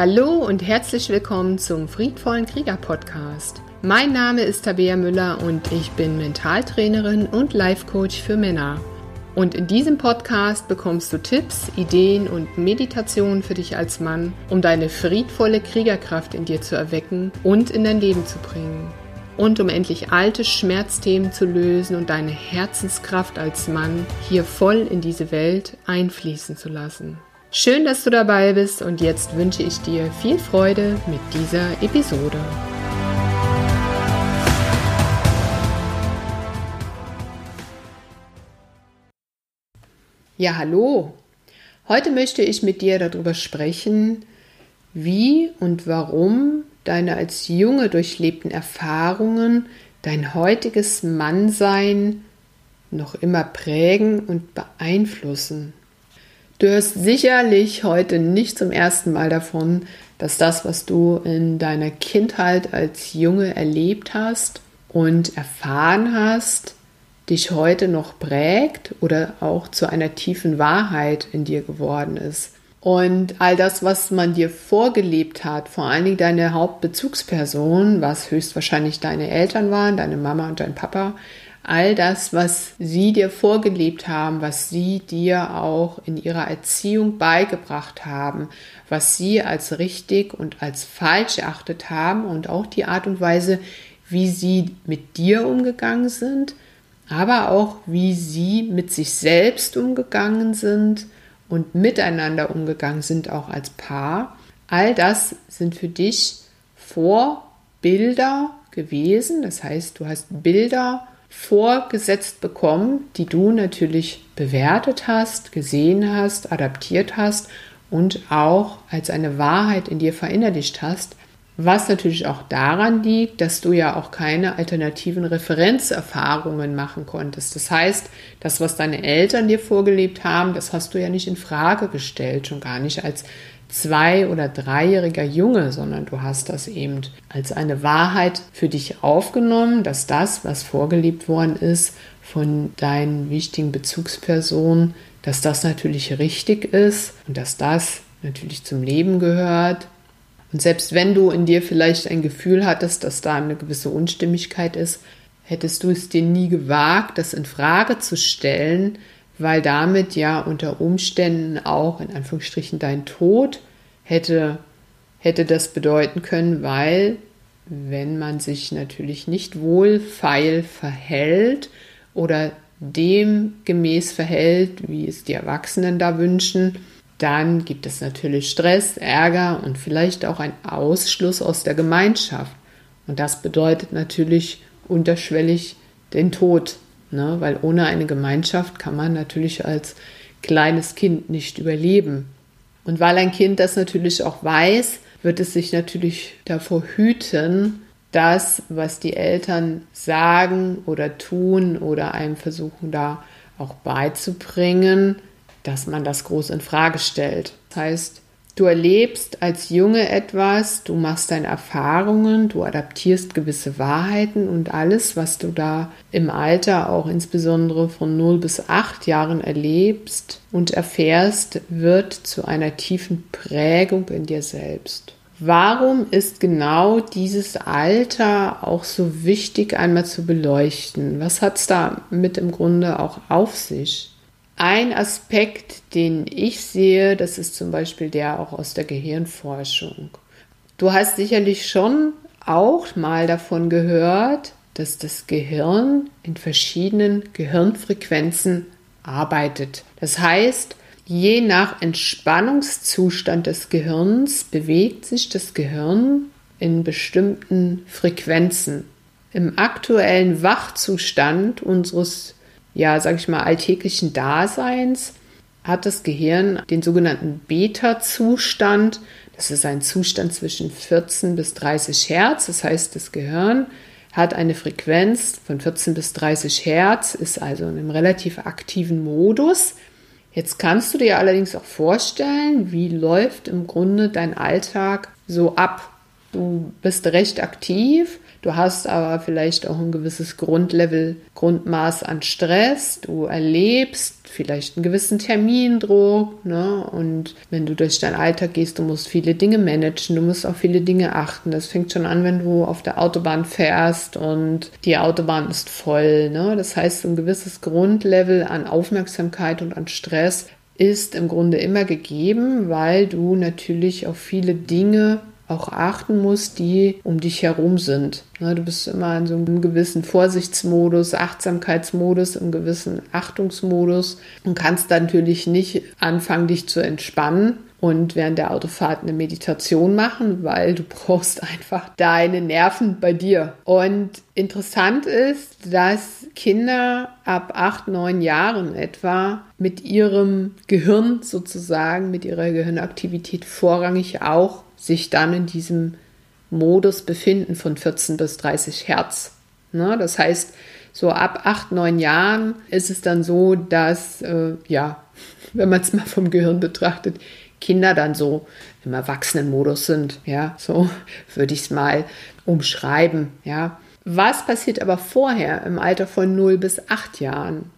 Hallo und herzlich willkommen zum Friedvollen Krieger Podcast. Mein Name ist Tabea Müller und ich bin Mentaltrainerin und Life Coach für Männer. Und in diesem Podcast bekommst du Tipps, Ideen und Meditationen für dich als Mann, um deine friedvolle Kriegerkraft in dir zu erwecken und in dein Leben zu bringen. Und um endlich alte Schmerzthemen zu lösen und deine Herzenskraft als Mann hier voll in diese Welt einfließen zu lassen. Schön, dass du dabei bist und jetzt wünsche ich dir viel Freude mit dieser Episode. Ja, hallo. Heute möchte ich mit dir darüber sprechen, wie und warum deine als Junge durchlebten Erfahrungen dein heutiges Mannsein noch immer prägen und beeinflussen. Du hörst sicherlich heute nicht zum ersten Mal davon, dass das, was du in deiner Kindheit als Junge erlebt hast und erfahren hast, dich heute noch prägt oder auch zu einer tiefen Wahrheit in dir geworden ist. Und all das, was man dir vorgelebt hat, vor allen Dingen deine Hauptbezugsperson, was höchstwahrscheinlich deine Eltern waren, deine Mama und dein Papa, all das, was sie dir vorgelebt haben, was sie dir auch in ihrer Erziehung beigebracht haben, was sie als richtig und als falsch erachtet haben und auch die Art und Weise, wie sie mit dir umgegangen sind, aber auch wie sie mit sich selbst umgegangen sind und miteinander umgegangen sind, auch als Paar. All das sind für dich Vorbilder gewesen. Das heißt, du hast Bilder vorgesetzt bekommen, die du natürlich bewertet hast, gesehen hast, adaptiert hast und auch als eine Wahrheit in dir verinnerlicht hast, was natürlich auch daran liegt, dass du ja auch keine alternativen Referenzerfahrungen machen konntest. Das heißt, das, was deine Eltern dir vorgelebt haben, das hast du ja nicht in Frage gestellt, schon gar nicht als zwei- oder dreijähriger Junge, sondern du hast das eben als eine Wahrheit für dich aufgenommen, dass das, was vorgelebt worden ist von deinen wichtigen Bezugspersonen, dass das natürlich richtig ist und dass das natürlich zum Leben gehört. Und selbst wenn du in dir vielleicht ein Gefühl hattest, dass da eine gewisse Unstimmigkeit ist, hättest du es dir nie gewagt, das in Frage zu stellen, weil damit ja unter Umständen auch in Anführungsstrichen dein Tod hätte, hätte das bedeuten können, weil wenn man sich natürlich nicht wohlfeil verhält oder dem gemäß verhält, wie es die Erwachsenen da wünschen, dann gibt es natürlich Stress, Ärger und vielleicht auch einen Ausschluss aus der Gemeinschaft. Und das bedeutet natürlich unterschwellig den Tod Ne? Weil ohne eine Gemeinschaft kann man natürlich als kleines Kind nicht überleben. Und weil ein Kind das natürlich auch weiß, wird es sich natürlich davor hüten, das, was die Eltern sagen oder tun oder einem versuchen da auch beizubringen, dass man das groß in Frage stellt. Das heißt, Du erlebst als Junge etwas, du machst deine Erfahrungen, du adaptierst gewisse Wahrheiten und alles, was du da im Alter auch insbesondere von 0 bis 8 Jahren erlebst und erfährst, wird zu einer tiefen Prägung in dir selbst. Warum ist genau dieses Alter auch so wichtig einmal zu beleuchten? Was hat es da mit im Grunde auch auf sich? Ein Aspekt, den ich sehe, das ist zum Beispiel der auch aus der Gehirnforschung. Du hast sicherlich schon auch mal davon gehört, dass das Gehirn in verschiedenen Gehirnfrequenzen arbeitet. Das heißt, je nach Entspannungszustand des Gehirns bewegt sich das Gehirn in bestimmten Frequenzen. Im aktuellen Wachzustand unseres ja, sag ich mal, alltäglichen Daseins hat das Gehirn den sogenannten Beta-Zustand. Das ist ein Zustand zwischen 14 bis 30 Hertz. Das heißt, das Gehirn hat eine Frequenz von 14 bis 30 Hertz, ist also in einem relativ aktiven Modus. Jetzt kannst du dir allerdings auch vorstellen, wie läuft im Grunde dein Alltag so ab. Du bist recht aktiv, Du hast aber vielleicht auch ein gewisses Grundlevel, Grundmaß an Stress. Du erlebst vielleicht einen gewissen Termindruck. Ne? Und wenn du durch deinen Alltag gehst, du musst viele Dinge managen, du musst auf viele Dinge achten. Das fängt schon an, wenn du auf der Autobahn fährst und die Autobahn ist voll. Ne? Das heißt, ein gewisses Grundlevel an Aufmerksamkeit und an Stress ist im Grunde immer gegeben, weil du natürlich auf viele Dinge auch achten musst, die um dich herum sind. Ne, du bist immer in so einem gewissen Vorsichtsmodus, Achtsamkeitsmodus, im gewissen Achtungsmodus und kannst dann natürlich nicht anfangen, dich zu entspannen und während der Autofahrt eine Meditation machen, weil du brauchst einfach deine Nerven bei dir. Und interessant ist, dass Kinder ab acht, neun Jahren etwa mit ihrem Gehirn sozusagen, mit ihrer Gehirnaktivität vorrangig auch sich dann in diesem Modus befinden von 14 bis 30 Hertz. Ne? Das heißt, so ab 8, 9 Jahren ist es dann so, dass, äh, ja, wenn man es mal vom Gehirn betrachtet, Kinder dann so im Erwachsenenmodus sind. Ja, so würde ich es mal umschreiben. Ja. Was passiert aber vorher im Alter von 0 bis 8 Jahren?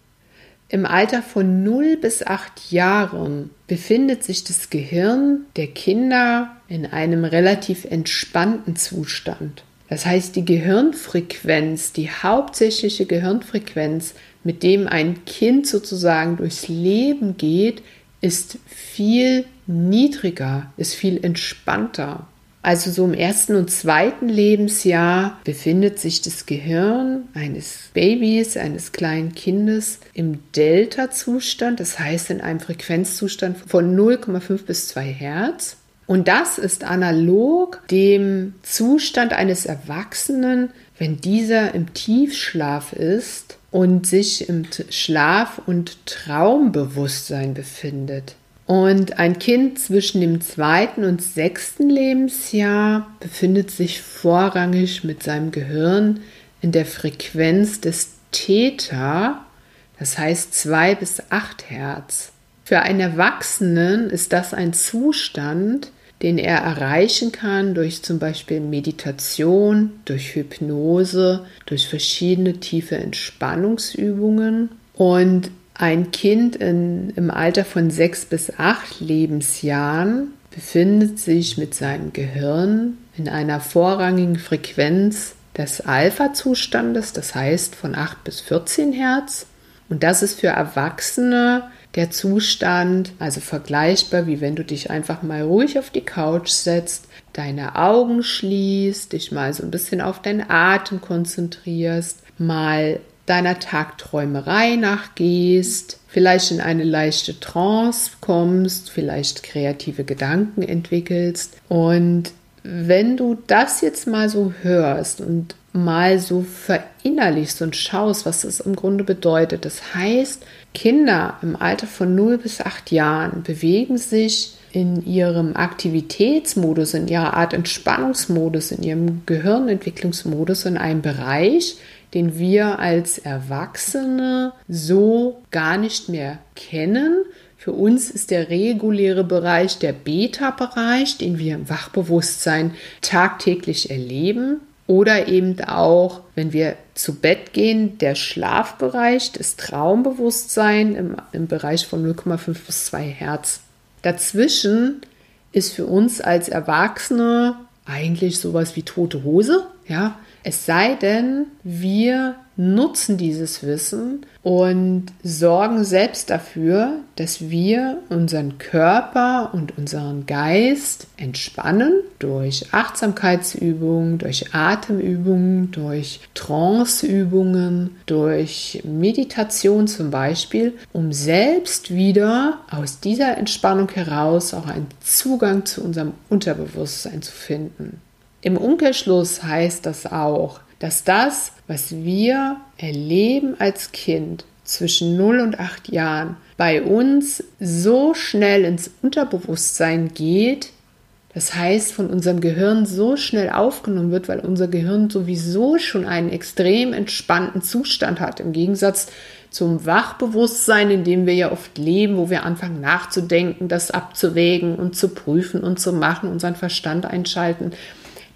Im Alter von 0 bis 8 Jahren befindet sich das Gehirn der Kinder in einem relativ entspannten Zustand. Das heißt, die Gehirnfrequenz, die hauptsächliche Gehirnfrequenz, mit dem ein Kind sozusagen durchs Leben geht, ist viel niedriger, ist viel entspannter. Also so im ersten und zweiten Lebensjahr befindet sich das Gehirn eines Babys, eines kleinen Kindes im Delta-Zustand, das heißt in einem Frequenzzustand von 0,5 bis 2 Hertz. Und das ist analog dem Zustand eines Erwachsenen, wenn dieser im Tiefschlaf ist und sich im Schlaf- und Traumbewusstsein befindet. Und ein Kind zwischen dem zweiten und sechsten Lebensjahr befindet sich vorrangig mit seinem Gehirn in der Frequenz des Theta, das heißt 2 bis 8 Hertz. Für einen Erwachsenen ist das ein Zustand, den er erreichen kann durch zum Beispiel Meditation, durch Hypnose, durch verschiedene tiefe Entspannungsübungen. Und ein Kind in, im Alter von sechs bis acht Lebensjahren befindet sich mit seinem Gehirn in einer vorrangigen Frequenz des Alpha-Zustandes, das heißt von 8 bis 14 Hertz. Und das ist für Erwachsene der Zustand, also vergleichbar, wie wenn du dich einfach mal ruhig auf die Couch setzt, deine Augen schließt, dich mal so ein bisschen auf deinen Atem konzentrierst, mal deiner Tagträumerei nachgehst, vielleicht in eine leichte Trance kommst, vielleicht kreative Gedanken entwickelst. Und wenn du das jetzt mal so hörst und mal so verinnerlichst und schaust, was das im Grunde bedeutet, das heißt, Kinder im Alter von 0 bis 8 Jahren bewegen sich in ihrem Aktivitätsmodus, in ihrer Art Entspannungsmodus, in ihrem Gehirnentwicklungsmodus in einem Bereich, den wir als Erwachsene so gar nicht mehr kennen. Für uns ist der reguläre Bereich der Beta-Bereich, den wir im Wachbewusstsein tagtäglich erleben. Oder eben auch, wenn wir zu Bett gehen, der Schlafbereich, das Traumbewusstsein im, im Bereich von 0,5 bis 2 Hertz. Dazwischen ist für uns als Erwachsene eigentlich sowas wie tote Hose. Ja, es sei denn, wir nutzen dieses Wissen und sorgen selbst dafür, dass wir unseren Körper und unseren Geist entspannen durch Achtsamkeitsübungen, durch Atemübungen, durch Tranceübungen, durch Meditation zum Beispiel, um selbst wieder aus dieser Entspannung heraus auch einen Zugang zu unserem Unterbewusstsein zu finden. Im Umkehrschluss heißt das auch, dass das, was wir erleben als Kind zwischen 0 und 8 Jahren, bei uns so schnell ins Unterbewusstsein geht, das heißt von unserem Gehirn so schnell aufgenommen wird, weil unser Gehirn sowieso schon einen extrem entspannten Zustand hat, im Gegensatz zum Wachbewusstsein, in dem wir ja oft leben, wo wir anfangen nachzudenken, das abzuwägen und zu prüfen und zu machen, unseren Verstand einschalten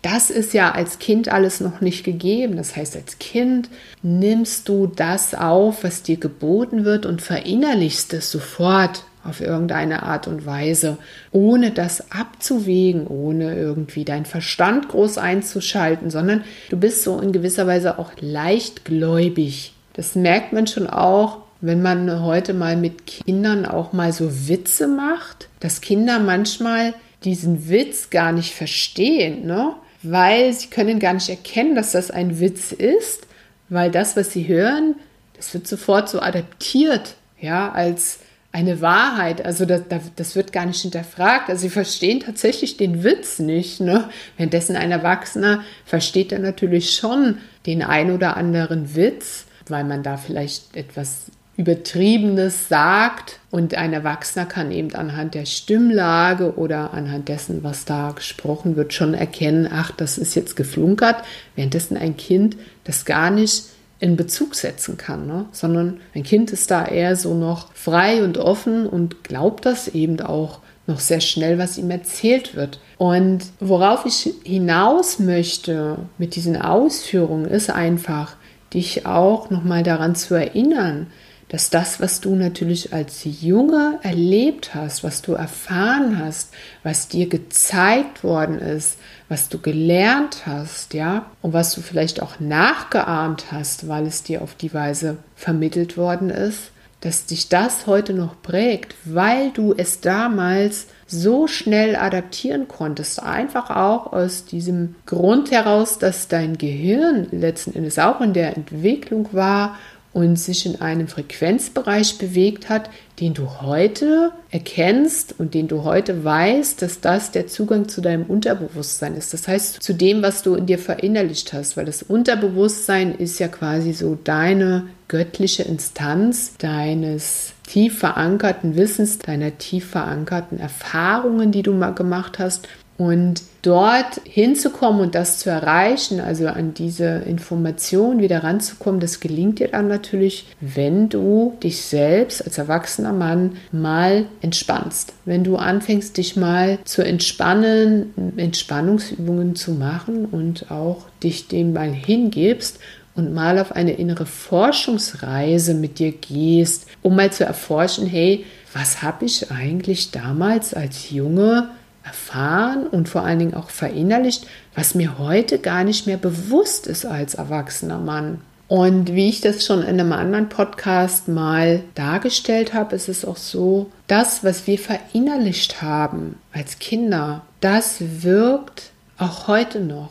das ist ja als Kind alles noch nicht gegeben. Das heißt, als Kind nimmst du das auf, was dir geboten wird und verinnerlichst es sofort auf irgendeine Art und Weise, ohne das abzuwägen, ohne irgendwie deinen Verstand groß einzuschalten, sondern du bist so in gewisser Weise auch leichtgläubig. Das merkt man schon auch, wenn man heute mal mit Kindern auch mal so Witze macht, dass Kinder manchmal diesen Witz gar nicht verstehen, ne? Weil sie können gar nicht erkennen, dass das ein Witz ist, weil das, was sie hören, das wird sofort so adaptiert, ja, als eine Wahrheit. Also das, das wird gar nicht hinterfragt. Also sie verstehen tatsächlich den Witz nicht. Ne? Währenddessen ein Erwachsener versteht er natürlich schon den ein oder anderen Witz, weil man da vielleicht etwas Übertriebenes sagt und ein Erwachsener kann eben anhand der Stimmlage oder anhand dessen, was da gesprochen wird, schon erkennen, ach, das ist jetzt geflunkert, währenddessen ein Kind das gar nicht in Bezug setzen kann, ne? sondern ein Kind ist da eher so noch frei und offen und glaubt das eben auch noch sehr schnell, was ihm erzählt wird. Und worauf ich hinaus möchte mit diesen Ausführungen, ist einfach, dich auch nochmal daran zu erinnern, dass das, was du natürlich als Junge erlebt hast, was du erfahren hast, was dir gezeigt worden ist, was du gelernt hast, ja, und was du vielleicht auch nachgeahmt hast, weil es dir auf die Weise vermittelt worden ist, dass dich das heute noch prägt, weil du es damals so schnell adaptieren konntest. Einfach auch aus diesem Grund heraus, dass dein Gehirn letzten Endes auch in der Entwicklung war und sich in einem Frequenzbereich bewegt hat, den du heute erkennst und den du heute weißt, dass das der Zugang zu deinem Unterbewusstsein ist. Das heißt, zu dem, was du in dir verinnerlicht hast, weil das Unterbewusstsein ist ja quasi so deine göttliche Instanz deines tief verankerten Wissens, deiner tief verankerten Erfahrungen, die du mal gemacht hast und dort hinzukommen und das zu erreichen, also an diese Information wieder ranzukommen, das gelingt dir dann natürlich, wenn du dich selbst als erwachsener Mann mal entspannst. Wenn du anfängst, dich mal zu entspannen, Entspannungsübungen zu machen und auch dich dem mal hingibst und mal auf eine innere Forschungsreise mit dir gehst, um mal zu erforschen, hey, was habe ich eigentlich damals als Junge erfahren und vor allen Dingen auch verinnerlicht, was mir heute gar nicht mehr bewusst ist als erwachsener Mann. Und wie ich das schon in einem anderen Podcast mal dargestellt habe, ist es auch so, das, was wir verinnerlicht haben als Kinder, das wirkt auch heute noch.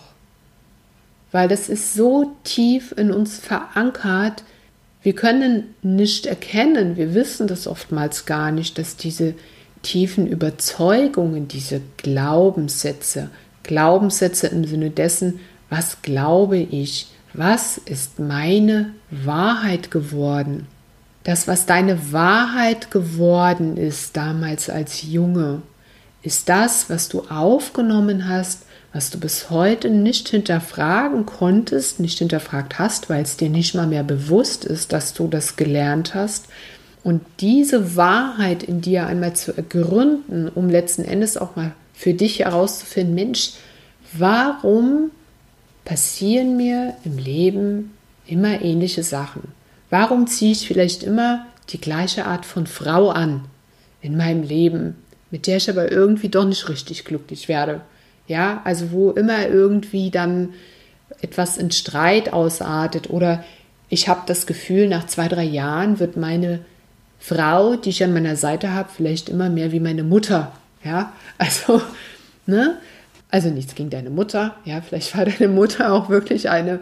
Weil das ist so tief in uns verankert, wir können nicht erkennen, wir wissen das oftmals gar nicht, dass diese tiefen Überzeugungen, diese Glaubenssätze, Glaubenssätze im Sinne dessen, was glaube ich, was ist meine Wahrheit geworden. Das, was deine Wahrheit geworden ist damals als Junge, ist das, was du aufgenommen hast, was du bis heute nicht hinterfragen konntest, nicht hinterfragt hast, weil es dir nicht mal mehr bewusst ist, dass du das gelernt hast, und diese Wahrheit in dir einmal zu ergründen, um letzten Endes auch mal für dich herauszufinden, Mensch, warum passieren mir im Leben immer ähnliche Sachen? Warum ziehe ich vielleicht immer die gleiche Art von Frau an in meinem Leben, mit der ich aber irgendwie doch nicht richtig glücklich werde? Ja, also wo immer irgendwie dann etwas in Streit ausartet oder ich habe das Gefühl, nach zwei, drei Jahren wird meine Frau, die ich an meiner Seite habe, vielleicht immer mehr wie meine Mutter. Ja, also, ne? Also nichts gegen deine Mutter. Ja, vielleicht war deine Mutter auch wirklich eine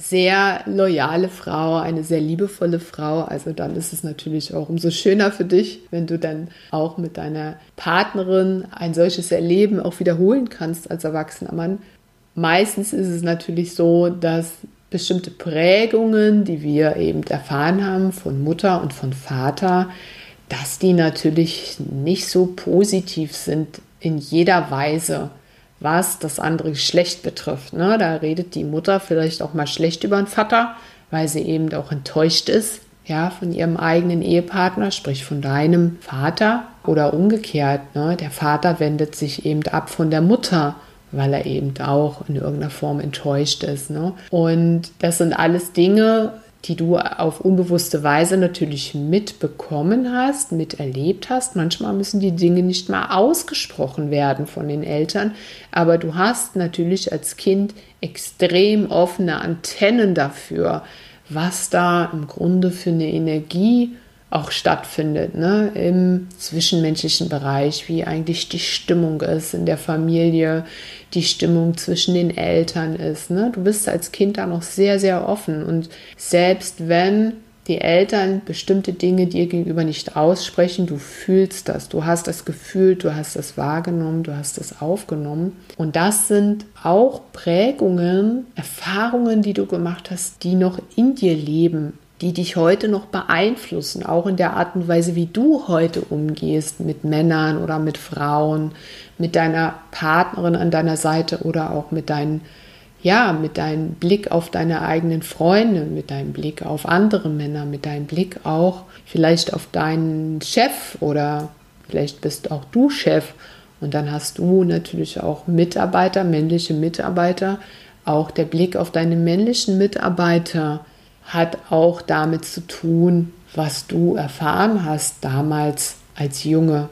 sehr loyale Frau, eine sehr liebevolle Frau. Also dann ist es natürlich auch umso schöner für dich, wenn du dann auch mit deiner Partnerin ein solches Erleben auch wiederholen kannst als erwachsener Mann. Meistens ist es natürlich so, dass bestimmte Prägungen, die wir eben erfahren haben von Mutter und von Vater, dass die natürlich nicht so positiv sind in jeder Weise, was das andere Geschlecht betrifft. Ne? Da redet die Mutter vielleicht auch mal schlecht über den Vater, weil sie eben auch enttäuscht ist, ja, von ihrem eigenen Ehepartner, sprich von deinem Vater oder umgekehrt. Ne? Der Vater wendet sich eben ab von der Mutter weil er eben auch in irgendeiner Form enttäuscht ist. Ne? Und das sind alles Dinge, die du auf unbewusste Weise natürlich mitbekommen hast, miterlebt hast. Manchmal müssen die Dinge nicht mal ausgesprochen werden von den Eltern, aber du hast natürlich als Kind extrem offene Antennen dafür, was da im Grunde für eine Energie auch stattfindet, ne? im zwischenmenschlichen Bereich, wie eigentlich die Stimmung ist in der Familie, die Stimmung zwischen den Eltern ist. Ne? Du bist als Kind da noch sehr, sehr offen und selbst wenn die Eltern bestimmte Dinge dir gegenüber nicht aussprechen, du fühlst das, du hast das Gefühl, du hast das wahrgenommen, du hast das aufgenommen. Und das sind auch Prägungen, Erfahrungen, die du gemacht hast, die noch in dir leben, die dich heute noch beeinflussen, auch in der Art und Weise, wie du heute umgehst mit Männern oder mit Frauen, mit deiner Partnerin an deiner Seite oder auch mit deinen, ja, mit deinem Blick auf deine eigenen Freunde, mit deinem Blick auf andere Männer, mit deinem Blick auch vielleicht auf deinen Chef oder vielleicht bist auch du Chef und dann hast du natürlich auch Mitarbeiter, männliche Mitarbeiter, auch der Blick auf deine männlichen Mitarbeiter hat auch damit zu tun, was du erfahren hast damals als Junge.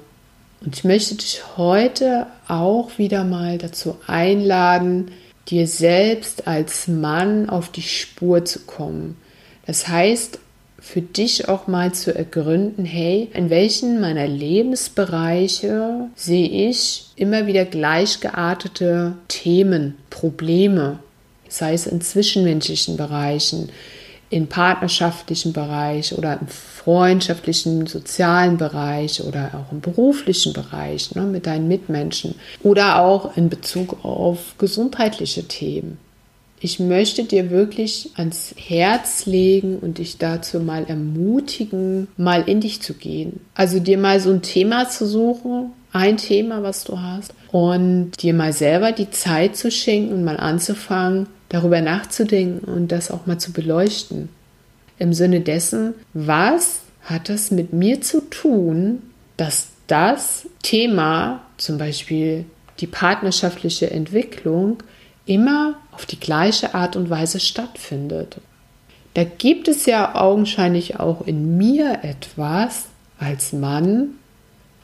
Und ich möchte dich heute auch wieder mal dazu einladen, dir selbst als Mann auf die Spur zu kommen. Das heißt, für dich auch mal zu ergründen, hey, in welchen meiner Lebensbereiche sehe ich immer wieder gleichgeartete Themen, Probleme, sei es in zwischenmenschlichen Bereichen, im partnerschaftlichen Bereich oder im freundschaftlichen, sozialen Bereich oder auch im beruflichen Bereich ne, mit deinen Mitmenschen oder auch in Bezug auf gesundheitliche Themen. Ich möchte dir wirklich ans Herz legen und dich dazu mal ermutigen, mal in dich zu gehen. Also dir mal so ein Thema zu suchen, ein Thema, was du hast, und dir mal selber die Zeit zu schenken und mal anzufangen, darüber nachzudenken und das auch mal zu beleuchten. Im Sinne dessen, was hat das mit mir zu tun, dass das Thema, zum Beispiel die partnerschaftliche Entwicklung, immer auf die gleiche Art und Weise stattfindet. Da gibt es ja augenscheinlich auch in mir etwas als Mann,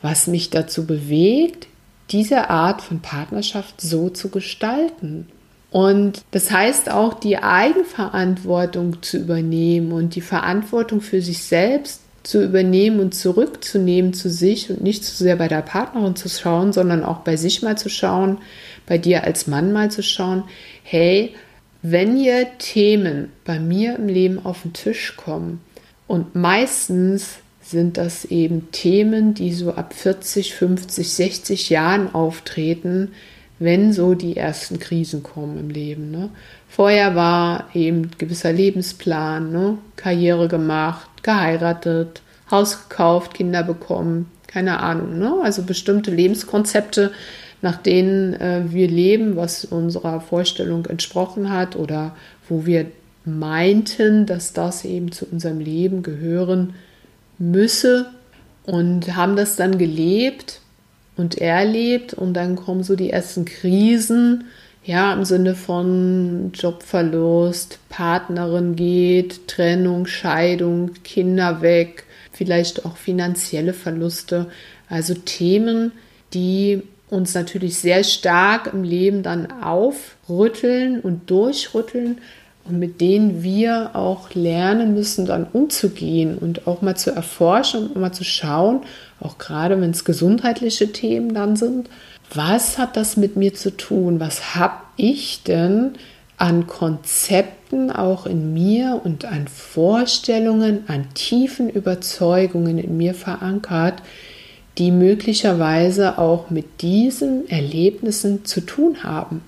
was mich dazu bewegt, diese Art von Partnerschaft so zu gestalten. Und das heißt auch, die Eigenverantwortung zu übernehmen und die Verantwortung für sich selbst zu übernehmen und zurückzunehmen zu sich und nicht zu sehr bei der Partnerin zu schauen, sondern auch bei sich mal zu schauen, bei dir als Mann mal zu schauen, hey, wenn hier Themen bei mir im Leben auf den Tisch kommen und meistens sind das eben Themen, die so ab 40, 50, 60 Jahren auftreten, wenn so die ersten Krisen kommen im Leben. Ne? Vorher war eben gewisser Lebensplan, ne? Karriere gemacht, geheiratet, Haus gekauft, Kinder bekommen, keine Ahnung. Ne? Also bestimmte Lebenskonzepte, nach denen äh, wir leben, was unserer Vorstellung entsprochen hat oder wo wir meinten, dass das eben zu unserem Leben gehören müsse und haben das dann gelebt und erlebt und dann kommen so die ersten Krisen, ja, im Sinne von Jobverlust, Partnerin geht, Trennung, Scheidung, Kinder weg, vielleicht auch finanzielle Verluste, also Themen, die uns natürlich sehr stark im Leben dann aufrütteln und durchrütteln und mit denen wir auch lernen müssen, dann umzugehen und auch mal zu erforschen und mal zu schauen, auch gerade wenn es gesundheitliche Themen dann sind, was hat das mit mir zu tun? Was habe ich denn an Konzepten auch in mir und an Vorstellungen, an tiefen Überzeugungen in mir verankert, die möglicherweise auch mit diesen Erlebnissen zu tun haben?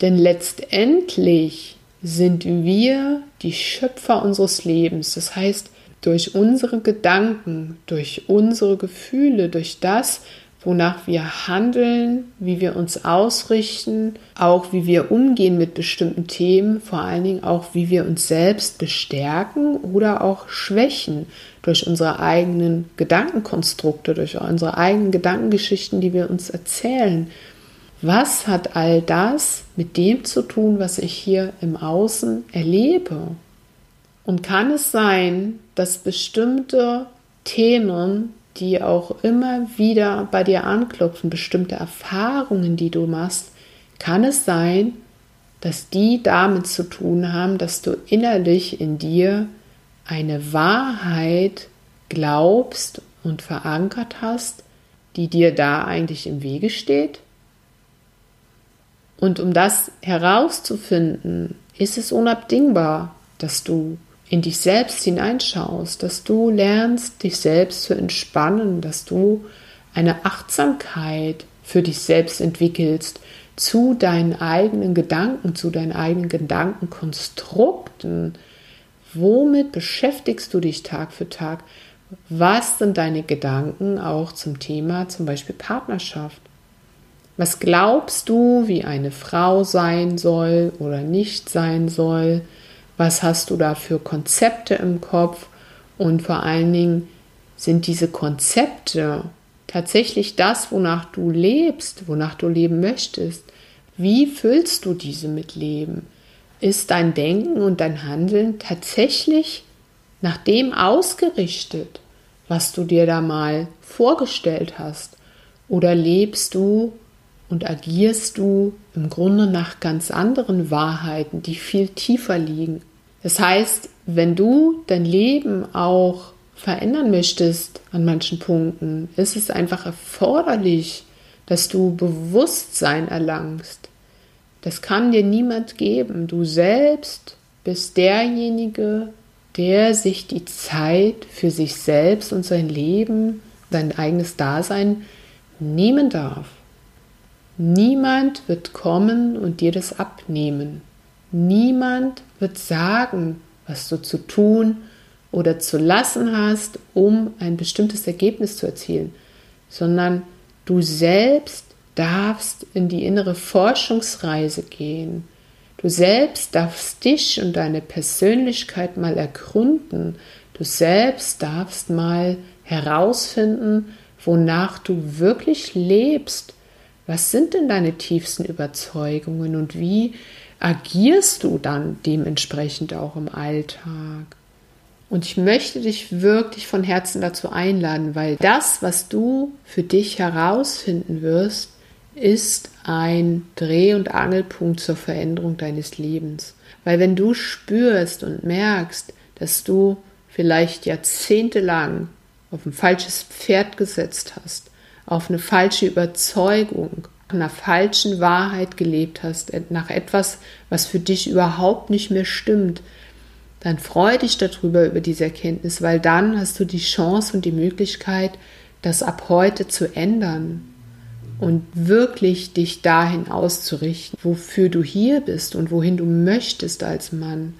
Denn letztendlich sind wir die Schöpfer unseres Lebens. Das heißt, durch unsere Gedanken, durch unsere Gefühle, durch das, wonach wir handeln, wie wir uns ausrichten, auch wie wir umgehen mit bestimmten Themen, vor allen Dingen auch wie wir uns selbst bestärken oder auch schwächen durch unsere eigenen Gedankenkonstrukte, durch unsere eigenen Gedankengeschichten, die wir uns erzählen, Was hat all das mit dem zu tun, was ich hier im Außen erlebe? Und kann es sein, dass bestimmte Themen, die auch immer wieder bei dir anklopfen, bestimmte Erfahrungen, die du machst, kann es sein, dass die damit zu tun haben, dass du innerlich in dir eine Wahrheit glaubst und verankert hast, die dir da eigentlich im Wege steht? Und um das herauszufinden, ist es unabdingbar, dass du in dich selbst hineinschaust, dass du lernst, dich selbst zu entspannen, dass du eine Achtsamkeit für dich selbst entwickelst zu deinen eigenen Gedanken, zu deinen eigenen Gedankenkonstrukten. Womit beschäftigst du dich Tag für Tag? Was sind deine Gedanken auch zum Thema zum Beispiel Partnerschaft? Was glaubst du, wie eine Frau sein soll oder nicht sein soll? Was hast du da für Konzepte im Kopf? Und vor allen Dingen sind diese Konzepte tatsächlich das, wonach du lebst, wonach du leben möchtest? Wie füllst du diese mit Leben? Ist dein Denken und dein Handeln tatsächlich nach dem ausgerichtet, was du dir da mal vorgestellt hast? Oder lebst du und agierst du im Grunde nach ganz anderen Wahrheiten, die viel tiefer liegen? Das heißt, wenn du dein Leben auch verändern möchtest an manchen Punkten, ist es einfach erforderlich, dass du Bewusstsein erlangst. Das kann dir niemand geben. Du selbst bist derjenige, der sich die Zeit für sich selbst und sein Leben, sein eigenes Dasein nehmen darf. Niemand wird kommen und dir das abnehmen. Niemand wird sagen, was du zu tun oder zu lassen hast, um ein bestimmtes Ergebnis zu erzielen, sondern du selbst darfst in die innere Forschungsreise gehen. Du selbst darfst dich und deine Persönlichkeit mal ergründen. Du selbst darfst mal herausfinden, wonach du wirklich lebst. Was sind denn deine tiefsten Überzeugungen und wie agierst du dann dementsprechend auch im Alltag? Und ich möchte dich wirklich von Herzen dazu einladen, weil das, was du für dich herausfinden wirst, ist ein Dreh- und Angelpunkt zur Veränderung deines Lebens. Weil wenn du spürst und merkst, dass du vielleicht jahrzehntelang auf ein falsches Pferd gesetzt hast, auf eine falsche Überzeugung, einer falschen Wahrheit gelebt hast, nach etwas, was für dich überhaupt nicht mehr stimmt, dann freu dich darüber, über diese Erkenntnis, weil dann hast du die Chance und die Möglichkeit, das ab heute zu ändern und wirklich dich dahin auszurichten, wofür du hier bist und wohin du möchtest als Mann.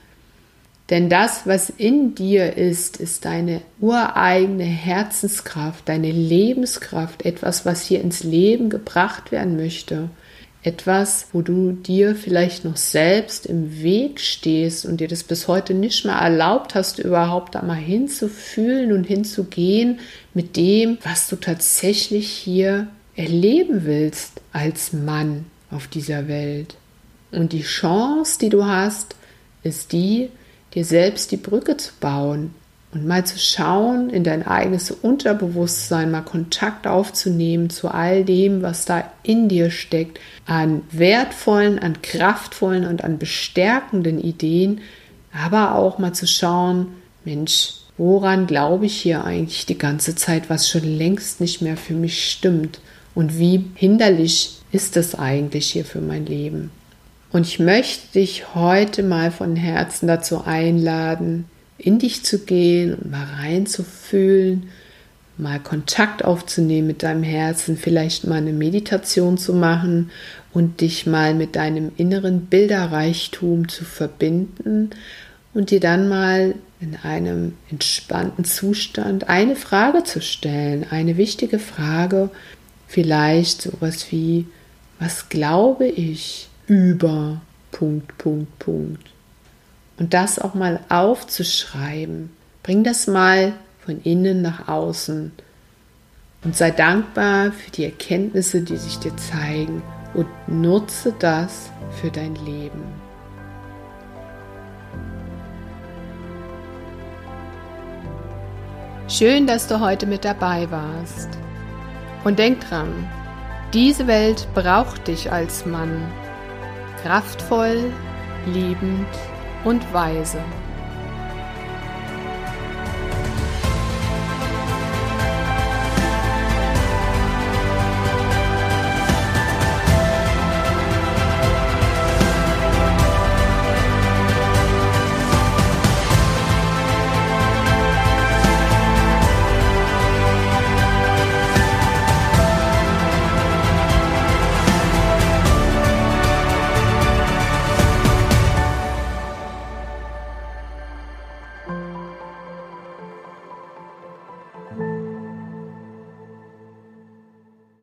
Denn das, was in dir ist, ist deine ureigene Herzenskraft, deine Lebenskraft, etwas, was hier ins Leben gebracht werden möchte. Etwas, wo du dir vielleicht noch selbst im Weg stehst und dir das bis heute nicht mehr erlaubt hast, überhaupt da mal hinzufühlen und hinzugehen mit dem, was du tatsächlich hier erleben willst als Mann auf dieser Welt. Und die Chance, die du hast, ist die, dir selbst die Brücke zu bauen und mal zu schauen, in dein eigenes Unterbewusstsein mal Kontakt aufzunehmen zu all dem, was da in dir steckt, an wertvollen, an kraftvollen und an bestärkenden Ideen, aber auch mal zu schauen, Mensch, woran glaube ich hier eigentlich die ganze Zeit, was schon längst nicht mehr für mich stimmt und wie hinderlich ist es eigentlich hier für mein Leben. Und ich möchte dich heute mal von Herzen dazu einladen, in dich zu gehen und mal reinzufühlen, mal Kontakt aufzunehmen mit deinem Herzen, vielleicht mal eine Meditation zu machen und dich mal mit deinem inneren Bilderreichtum zu verbinden und dir dann mal in einem entspannten Zustand eine Frage zu stellen, eine wichtige Frage, vielleicht sowas wie, was glaube ich? Über Punkt, Punkt, Punkt. Und das auch mal aufzuschreiben. Bring das mal von innen nach außen und sei dankbar für die Erkenntnisse, die sich dir zeigen und nutze das für dein Leben. Schön, dass du heute mit dabei warst. Und denk dran, diese Welt braucht dich als Mann. Kraftvoll, liebend und weise.